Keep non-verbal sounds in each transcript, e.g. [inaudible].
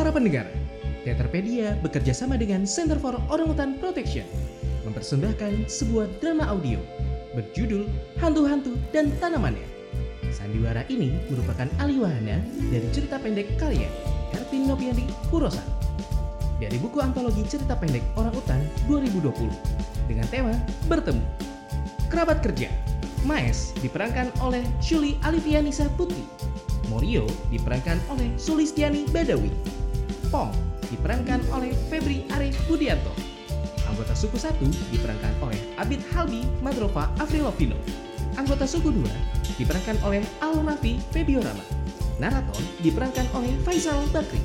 Para pendengar, Teaterpedia bekerja sama dengan Center for Orangutan Protection mempersembahkan sebuah drama audio berjudul Hantu-Hantu dan Tanamannya. Sandiwara ini merupakan alih wahana dari cerita pendek karya Hertin Nopiandi Kurosan dari buku antologi cerita pendek Orang Utan 2020 dengan tema Bertemu. Kerabat Kerja Maes diperankan oleh Shuli Alifianisa Putri. Morio diperankan oleh Sulistiani Badawi. Pong diperankan oleh Febri Arif Budianto. Anggota suku 1 diperankan oleh Abid Halbi Madrova Afrilovino. Anggota suku 2 diperankan oleh Al Nafi Febiorama. Narator diperankan oleh Faisal Bakri.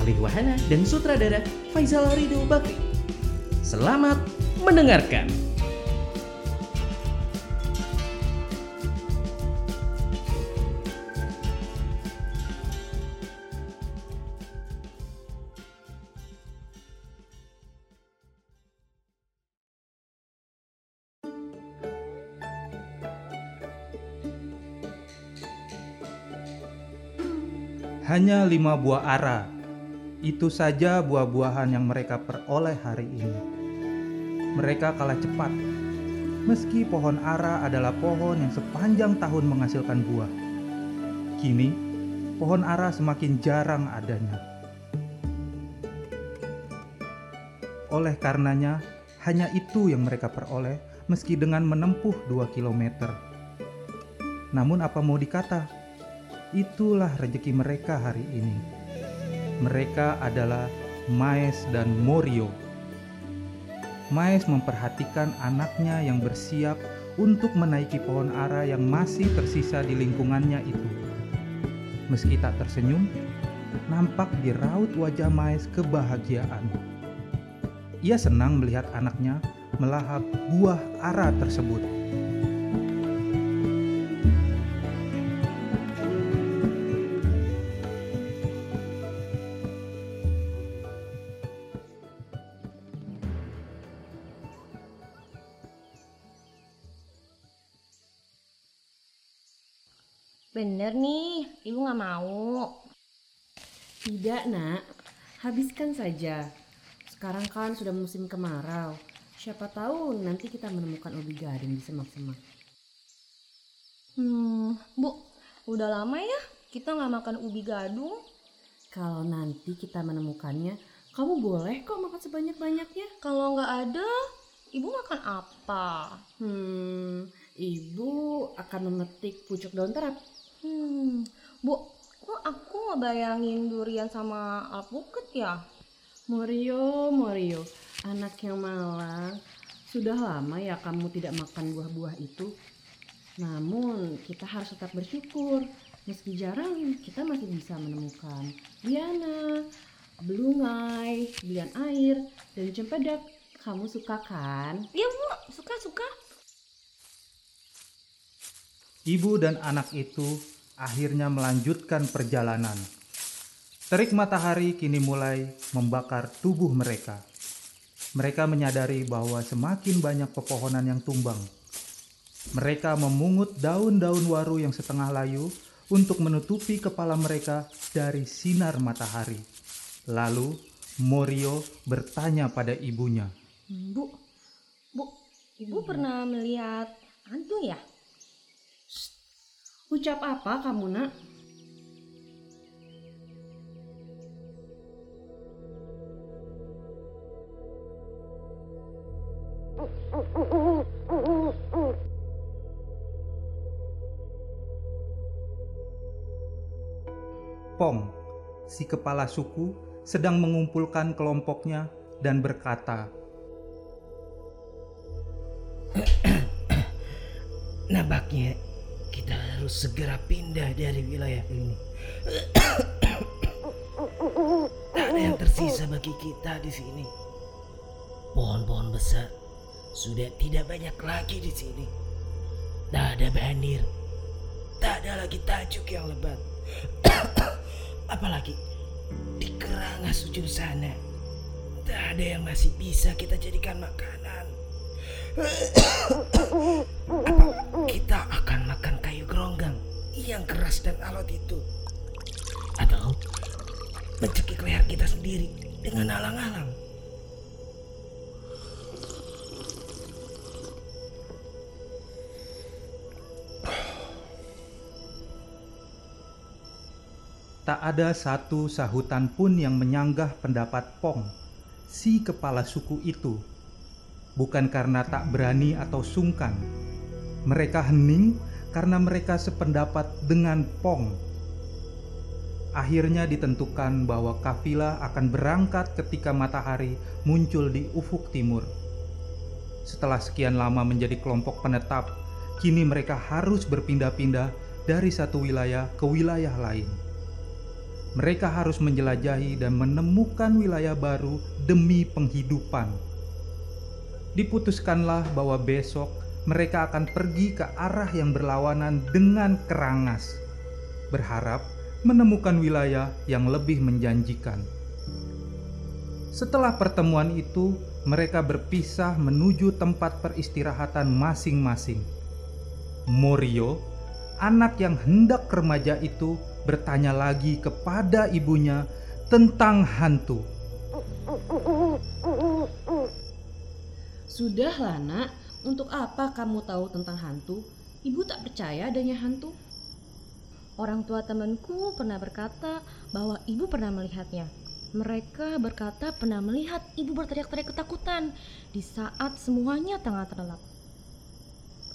Alih wahana dan sutradara Faisal Ridho Bakri. Selamat mendengarkan. Hanya lima buah ara. Itu saja buah-buahan yang mereka peroleh hari ini. Mereka kalah cepat. Meski pohon ara adalah pohon yang sepanjang tahun menghasilkan buah. Kini, pohon ara semakin jarang adanya. Oleh karenanya, hanya itu yang mereka peroleh meski dengan menempuh 2 kilometer. Namun apa mau dikata, Itulah rezeki mereka hari ini. Mereka adalah Maes dan Morio. Maes memperhatikan anaknya yang bersiap untuk menaiki pohon ara yang masih tersisa di lingkungannya itu. Meski tak tersenyum, nampak di raut wajah Maes kebahagiaan. Ia senang melihat anaknya melahap buah ara tersebut. Bener nih, ibu nggak mau. Tidak nak, habiskan saja. Sekarang kan sudah musim kemarau. Siapa tahu nanti kita menemukan ubi garing di semak-semak. Hmm, bu, udah lama ya kita nggak makan ubi gadung. Kalau nanti kita menemukannya, kamu boleh kok makan sebanyak-banyaknya. Kalau nggak ada, ibu makan apa? Hmm, ibu akan memetik pucuk daun terap. Hmm, Bu, kok aku ngebayangin durian sama alpukat ya? Morio, Morio, anak yang malang. Sudah lama ya kamu tidak makan buah-buah itu. Namun kita harus tetap bersyukur. Meski jarang, kita masih bisa menemukan liana, belungai, bilian air, dan cempedak. Kamu suka kan? Iya bu, suka-suka. Ibu dan anak itu akhirnya melanjutkan perjalanan. Terik matahari kini mulai membakar tubuh mereka. Mereka menyadari bahwa semakin banyak pepohonan yang tumbang. Mereka memungut daun-daun waru yang setengah layu untuk menutupi kepala mereka dari sinar matahari. Lalu Morio bertanya pada ibunya, "Bu, Bu, Ibu pernah melihat hantu ya?" Ucap apa kamu nak? Pong, si kepala suku, sedang mengumpulkan kelompoknya dan berkata, [clears throat] Nampaknya kita harus segera pindah dari wilayah ini. Tak ada yang tersisa bagi kita di sini. Pohon-pohon besar sudah tidak banyak lagi di sini. Tak ada banir. Tak ada lagi tajuk yang lebat. [coughs] Apalagi di kerangas ujung sana. Tak ada yang masih bisa kita jadikan makanan. [coughs] yang keras dan alot itu? Atau mencekik leher kita sendiri dengan alang-alang. Tak ada satu sahutan pun yang menyanggah pendapat Pong, si kepala suku itu. Bukan karena tak berani atau sungkan. Mereka hening karena mereka sependapat dengan Pong. Akhirnya ditentukan bahwa kafilah akan berangkat ketika matahari muncul di ufuk timur. Setelah sekian lama menjadi kelompok penetap, kini mereka harus berpindah-pindah dari satu wilayah ke wilayah lain mereka harus menjelajahi dan menemukan wilayah baru demi penghidupan. Diputuskanlah bahwa besok mereka akan pergi ke arah yang berlawanan dengan kerangas, berharap menemukan wilayah yang lebih menjanjikan. Setelah pertemuan itu, mereka berpisah menuju tempat peristirahatan masing-masing. Morio, anak yang hendak remaja itu, bertanya lagi kepada ibunya tentang hantu. Sudahlah nak, untuk apa kamu tahu tentang hantu? Ibu tak percaya adanya hantu. Orang tua temanku pernah berkata bahwa ibu pernah melihatnya. Mereka berkata pernah melihat ibu berteriak-teriak ketakutan di saat semuanya tengah terlelap.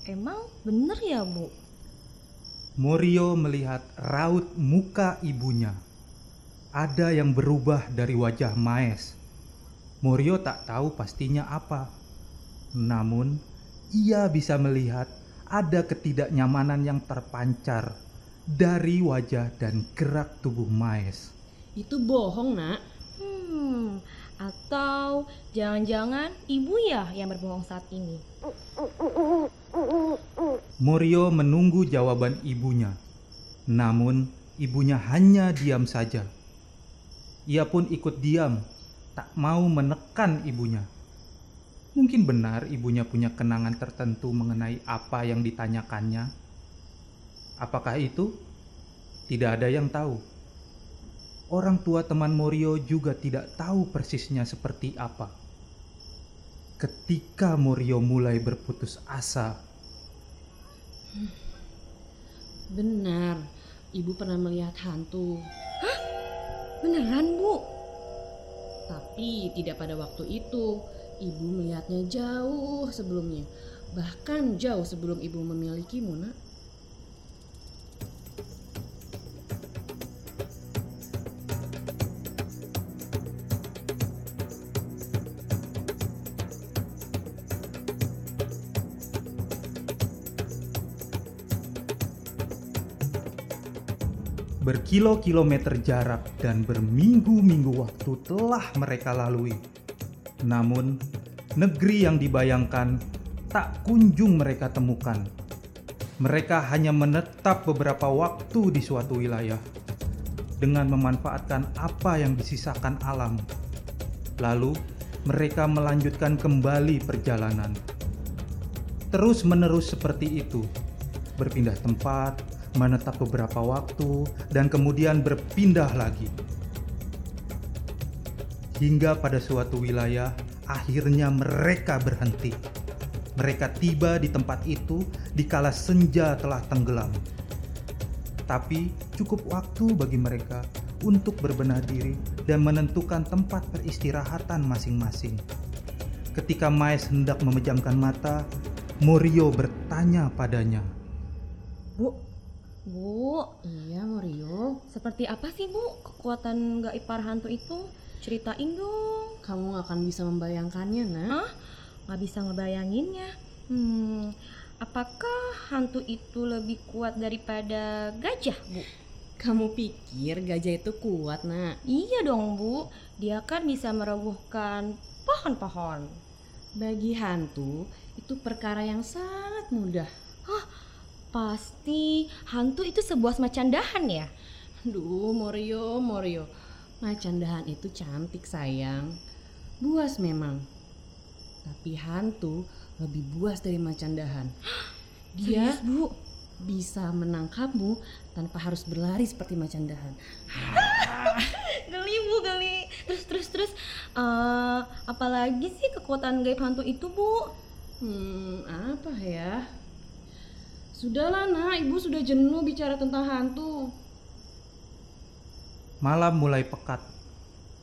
Emang bener ya bu? Morio melihat raut muka ibunya. Ada yang berubah dari wajah Maes. Morio tak tahu pastinya apa. Namun, ia bisa melihat ada ketidaknyamanan yang terpancar dari wajah dan gerak tubuh Maes. Itu bohong nak. Hmm, atau jangan-jangan ibu ya yang berbohong saat ini? Morio menunggu jawaban ibunya. Namun, ibunya hanya diam saja. Ia pun ikut diam, tak mau menekan ibunya. Mungkin benar ibunya punya kenangan tertentu mengenai apa yang ditanyakannya. Apakah itu? Tidak ada yang tahu. Orang tua teman Morio juga tidak tahu persisnya seperti apa. Ketika Morio mulai berputus asa, Benar, ibu pernah melihat hantu. Beneran bu? Tapi tidak pada waktu itu. Ibu melihatnya jauh sebelumnya. Bahkan jauh sebelum ibu memilikimu, nak. Berkilo-kilometer jarak dan berminggu-minggu waktu telah mereka lalui. Namun, negeri yang dibayangkan tak kunjung mereka temukan. Mereka hanya menetap beberapa waktu di suatu wilayah dengan memanfaatkan apa yang disisakan alam. Lalu, mereka melanjutkan kembali perjalanan. Terus-menerus seperti itu, berpindah tempat, menetap beberapa waktu, dan kemudian berpindah lagi. Hingga pada suatu wilayah, akhirnya mereka berhenti. Mereka tiba di tempat itu dikala senja telah tenggelam. Tapi cukup waktu bagi mereka untuk berbenah diri dan menentukan tempat peristirahatan masing-masing. Ketika Maes hendak memejamkan mata, Morio bertanya padanya. Bu, bu, Iya, Morio. seperti apa sih bu kekuatan gaib para hantu itu? Ceritain dong. Kamu gak akan bisa membayangkannya, nak. Hah? Gak bisa ngebayanginnya. Hmm, apakah hantu itu lebih kuat daripada gajah, Bu? Kamu pikir gajah itu kuat, nak? Iya dong, Bu. Dia kan bisa merobohkan pohon-pohon. Bagi hantu, itu perkara yang sangat mudah. Pasti hantu itu sebuah semacam dahan ya? Duh, Morio, Morio. Macan dahan itu cantik, sayang. Buas memang. Tapi hantu lebih buas dari macan dahan. [gasps] Dia Serius, Bu. bisa menangkapmu tanpa harus berlari seperti macan dahan. [laughs] Geli ibu kali. Terus terus terus eh apalagi sih kekuatan gaib hantu itu, Bu? Hmm, apa ya? Sudahlah nak, ibu sudah jenuh bicara tentang hantu. Malam mulai pekat.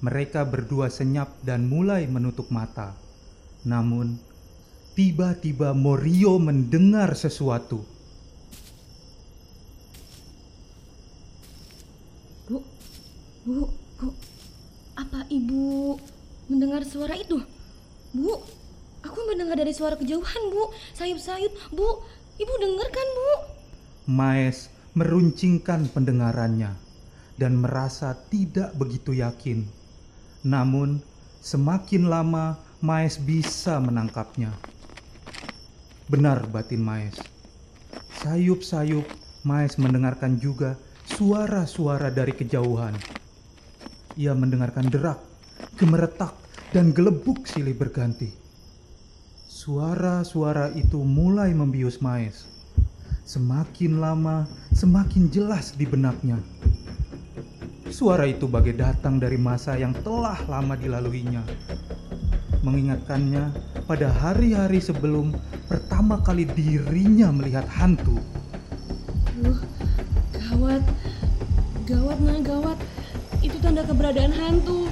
Mereka berdua senyap dan mulai menutup mata. Namun, tiba-tiba Morio mendengar sesuatu. Bu, Bu, Bu, apa ibu mendengar suara itu? Bu, aku mendengar dari suara kejauhan, Bu. Sayup-sayup, Bu. Ibu dengar kan, Bu? Maes meruncingkan pendengarannya dan merasa tidak begitu yakin. Namun, semakin lama Maes bisa menangkapnya. Benar batin Maes. Sayup-sayup Maes mendengarkan juga suara-suara dari kejauhan. Ia mendengarkan derak, gemeretak, dan gelebuk silih berganti. Suara-suara itu mulai membius Maes. Semakin lama, semakin jelas di benaknya. Suara itu bagai datang dari masa yang telah lama dilaluinya. Mengingatkannya pada hari-hari sebelum pertama kali dirinya melihat hantu. Duh, gawat. Gawat nah, gawat. Itu tanda keberadaan hantu.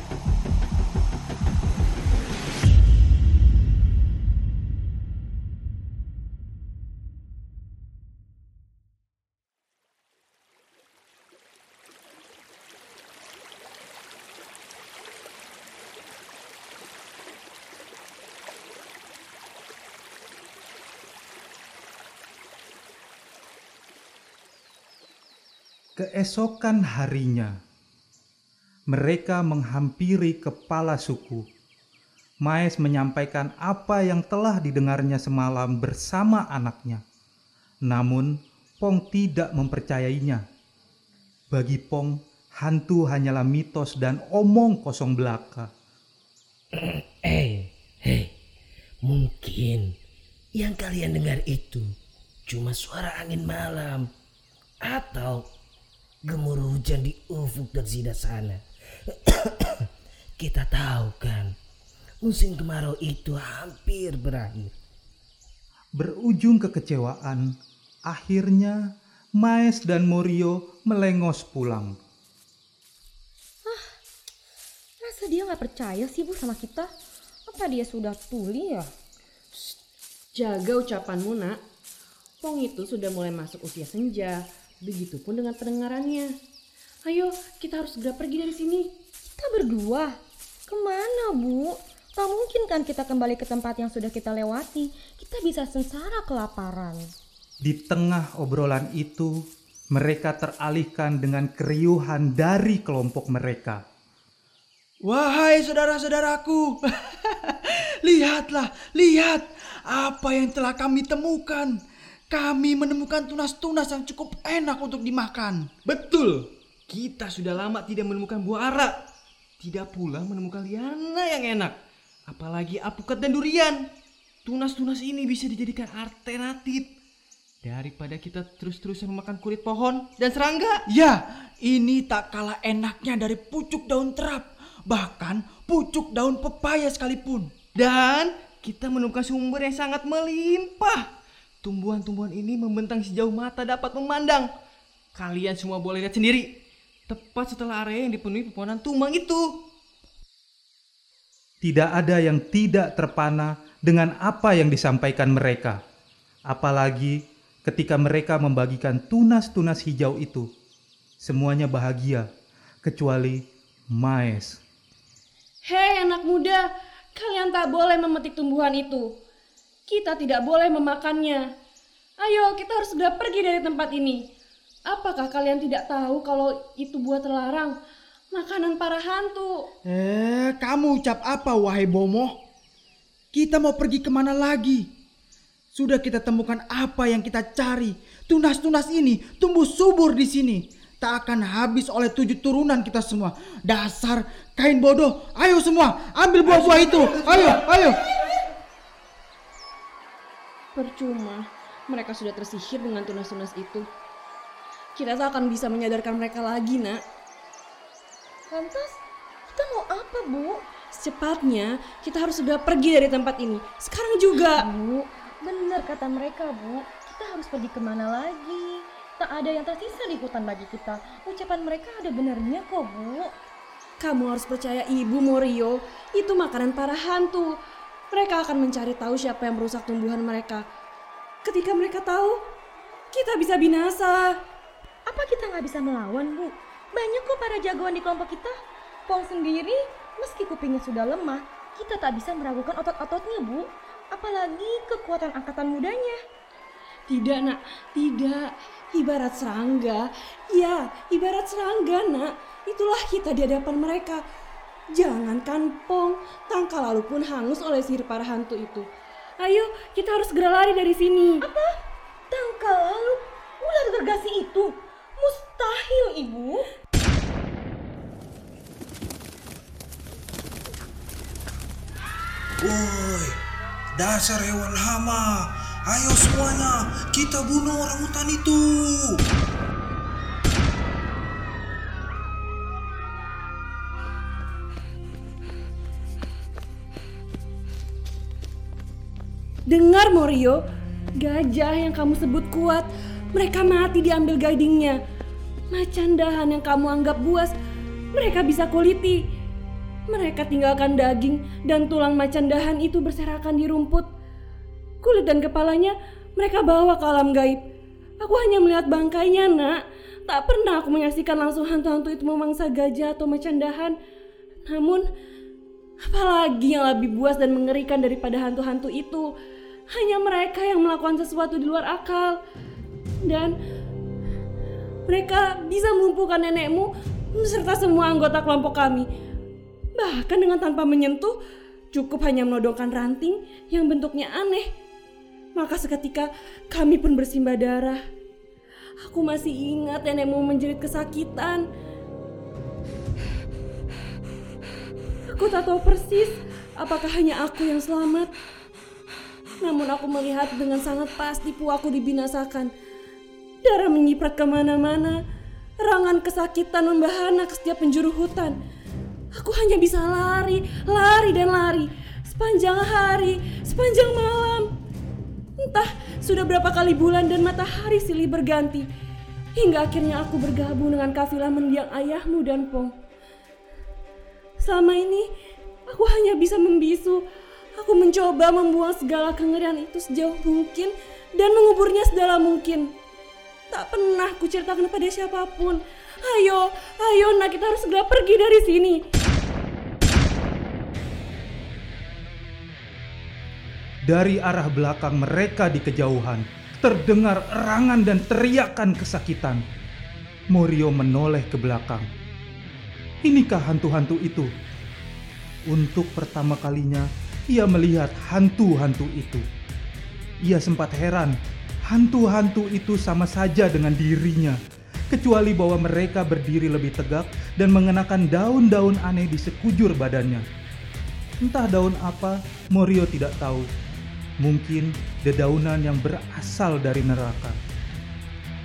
Keesokan harinya, mereka menghampiri kepala suku. Maes menyampaikan apa yang telah didengarnya semalam bersama anaknya. Namun, Pong tidak mempercayainya. Bagi Pong, hantu hanyalah mitos dan omong kosong belaka. [clears throat] Eh, hei, mungkin yang kalian dengar itu cuma suara angin malam atau gemuruh hujan di ufuk tersida sana. [coughs] Kita tahu kan, musim kemarau itu hampir berakhir. Berujung kekecewaan, akhirnya Maes dan Morio melengos pulang. Masa dia nggak percaya sih, Bu, sama kita? Apa dia sudah tuli ya? Jaga ucapanmu, nak. Pong itu sudah mulai masuk usia senja. Begitupun dengan pendengarannya. Ayo, kita harus segera pergi dari sini. Kita berdua? Ke mana, Bu? Tak mungkin kan kita kembali ke tempat yang sudah kita lewati. Kita bisa sengsara kelaparan. Di tengah obrolan itu, mereka teralihkan dengan keriuhan dari kelompok mereka. Wahai saudara-saudaraku, [laughs] lihatlah, lihat apa yang telah kami temukan. Kami menemukan tunas-tunas yang cukup enak untuk dimakan. Betul. Kita sudah lama tidak menemukan buah ara. Tidak pula menemukan liana yang enak. Apalagi apukat dan durian. Tunas-tunas ini bisa dijadikan alternatif. Daripada kita terus-terusan memakan kulit pohon dan serangga. Ya, ini tak kalah enaknya dari pucuk daun terap, bahkan pucuk daun pepaya sekalipun. Dan kita menemukan sumber yang sangat melimpah. Tumbuhan-tumbuhan ini membentang sejauh mata dapat memandang. Kalian semua boleh lihat sendiri. Tepat setelah area yang dipenuhi pepohonan tumbang itu. Tidak ada yang tidak terpana dengan apa yang disampaikan mereka. Apalagi ketika mereka membagikan tunas-tunas hijau itu. Semuanya bahagia, kecuali Maes. Hei anak muda, kalian tak boleh memetik tumbuhan itu. Kita tidak boleh memakannya. Ayo, kita harus segera pergi dari tempat ini. Apakah kalian tidak tahu kalau itu buah terlarang? Makanan para hantu. Eh, kamu ucap apa wahai Bomo? Kita mau pergi ke mana lagi? Sudah kita temukan apa yang kita cari. Tunas-tunas ini tumbuh subur di sini. Tak akan habis oleh tujuh turunan kita semua. Dasar kain bodoh. Ayo semua, ambil buah-buah itu. Ayo, ayo. Percuma, mereka sudah tersihir dengan tunas-tunas itu. Kita tak akan bisa menyadarkan mereka lagi, nak. Lantas, kita mau apa, Bu? Secepatnya kita harus segera pergi dari tempat ini. Sekarang juga. Bu, benar kata mereka, Bu. Kita harus pergi ke mana lagi? Tak ada yang tersisa di hutan bagi kita. Ucapan mereka ada benarnya kok, Bu. Kamu harus percaya Ibu Morio, itu makanan para hantu. Mereka akan mencari tahu siapa yang merusak tumbuhan mereka. Ketika mereka tahu, kita bisa binasa. Apa kita nggak bisa melawan, Bu? Banyak kok para jagoan di kelompok kita. Pong sendiri, meski kupingnya sudah lemah, kita tak bisa meragukan otot-ototnya, Bu. Apalagi kekuatan angkatan mudanya. Tidak nak, tidak. Ibarat serangga. Ya, ibarat serangga nak. Itulah kita di hadapan mereka. Jangankan Pong, tangka lalu pun hangus oleh sihir para hantu itu. Ayo, kita harus segera lari dari sini. Apa? Tangkal lalu ular gergasi itu? Mustahil, Ibu. Woi, dasar hewan hama. Ayo semuanya, kita bunuh orang hutan itu. Dengar Morio, gajah yang kamu sebut kuat, mereka mati diambil gadingnya. Macan dahan yang kamu anggap buas, mereka bisa kuliti. Mereka tinggalkan daging dan tulang macan dahan itu berserakan di rumput. Kulit dan kepalanya mereka bawa ke alam gaib. Aku hanya melihat bangkainya, nak. Tak pernah aku menyaksikan langsung hantu-hantu itu memangsa gajah atau macan dahan. Namun, apalagi yang lebih buas dan mengerikan daripada hantu-hantu itu? Hanya mereka yang melakukan sesuatu di luar akal. Dan mereka bisa melumpuhkan nenekmu beserta semua anggota kelompok kami. Bahkan dengan tanpa menyentuh, cukup hanya menodongkan ranting yang bentuknya aneh. Maka seketika kami pun bersimbah darah. Aku masih ingat nenekmu menjerit kesakitan. Aku tak tahu persis apakah hanya aku yang selamat. Namun aku melihat dengan sangat pasti puaku dibinasakan. Darah menyiprat ke mana-mana. Rangan kesakitan membahana ke setiap penjuru hutan. Aku hanya bisa lari, lari dan lari. Sepanjang hari, sepanjang malam. Entah sudah berapa kali bulan dan matahari silih berganti. Hingga akhirnya aku bergabung dengan kafilah mendiang ayahmu dan Pong. Selama ini, aku hanya bisa membisu. Mencoba membuang segala kengerian itu sejauh mungkin dan menguburnya sedalam mungkin. Tak pernah kuceritakan pada siapa pun. Ayo, ayo nak kita harus segera pergi dari sini. Dari arah belakang mereka di kejauhan, terdengar erangan dan teriakan kesakitan. Morio menoleh ke belakang. Inikah hantu-hantu itu? Untuk pertama kalinya, ia melihat hantu-hantu itu. Ia sempat heran, hantu-hantu itu sama saja dengan dirinya, kecuali bahwa mereka berdiri lebih tegak dan mengenakan daun-daun aneh di sekujur badannya. Entah daun apa, Morio tidak tahu. Mungkin dedaunan yang berasal dari neraka.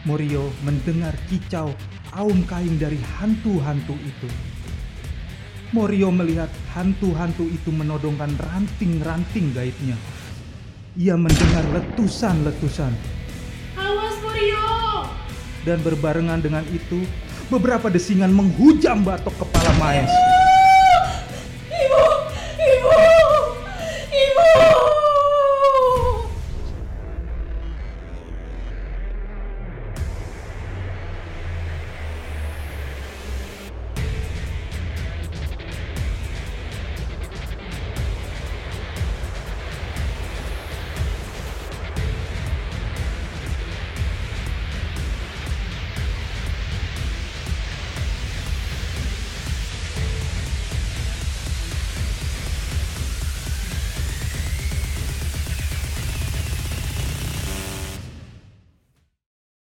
Morio mendengar kicau aum kain dari hantu-hantu itu. Morio melihat hantu-hantu itu menodongkan ranting-ranting gaibnya. Ia mendengar letusan-letusan. Awas Morio! Dan berbarengan dengan itu, beberapa desingan menghujam batok kepala Maes.